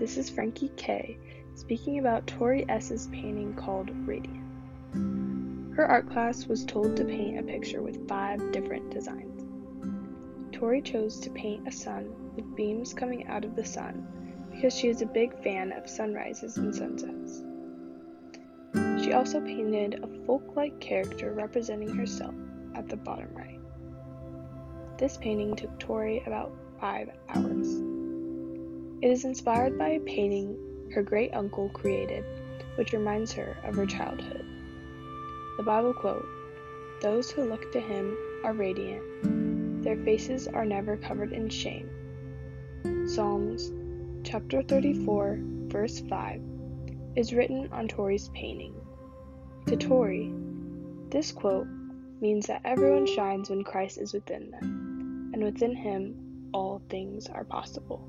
This is Frankie K speaking about Tori S.'s painting called Radiant. Her art class was told to paint a picture with five different designs. Tori chose to paint a sun with beams coming out of the sun because she is a big fan of sunrises and sunsets. She also painted a folk like character representing herself at the bottom right. This painting took Tori about five hours. It is inspired by a painting her great uncle created, which reminds her of her childhood. The Bible quote Those who look to him are radiant, their faces are never covered in shame. Psalms chapter 34, verse 5 is written on Tori's painting. To Tori, this quote means that everyone shines when Christ is within them, and within him all things are possible.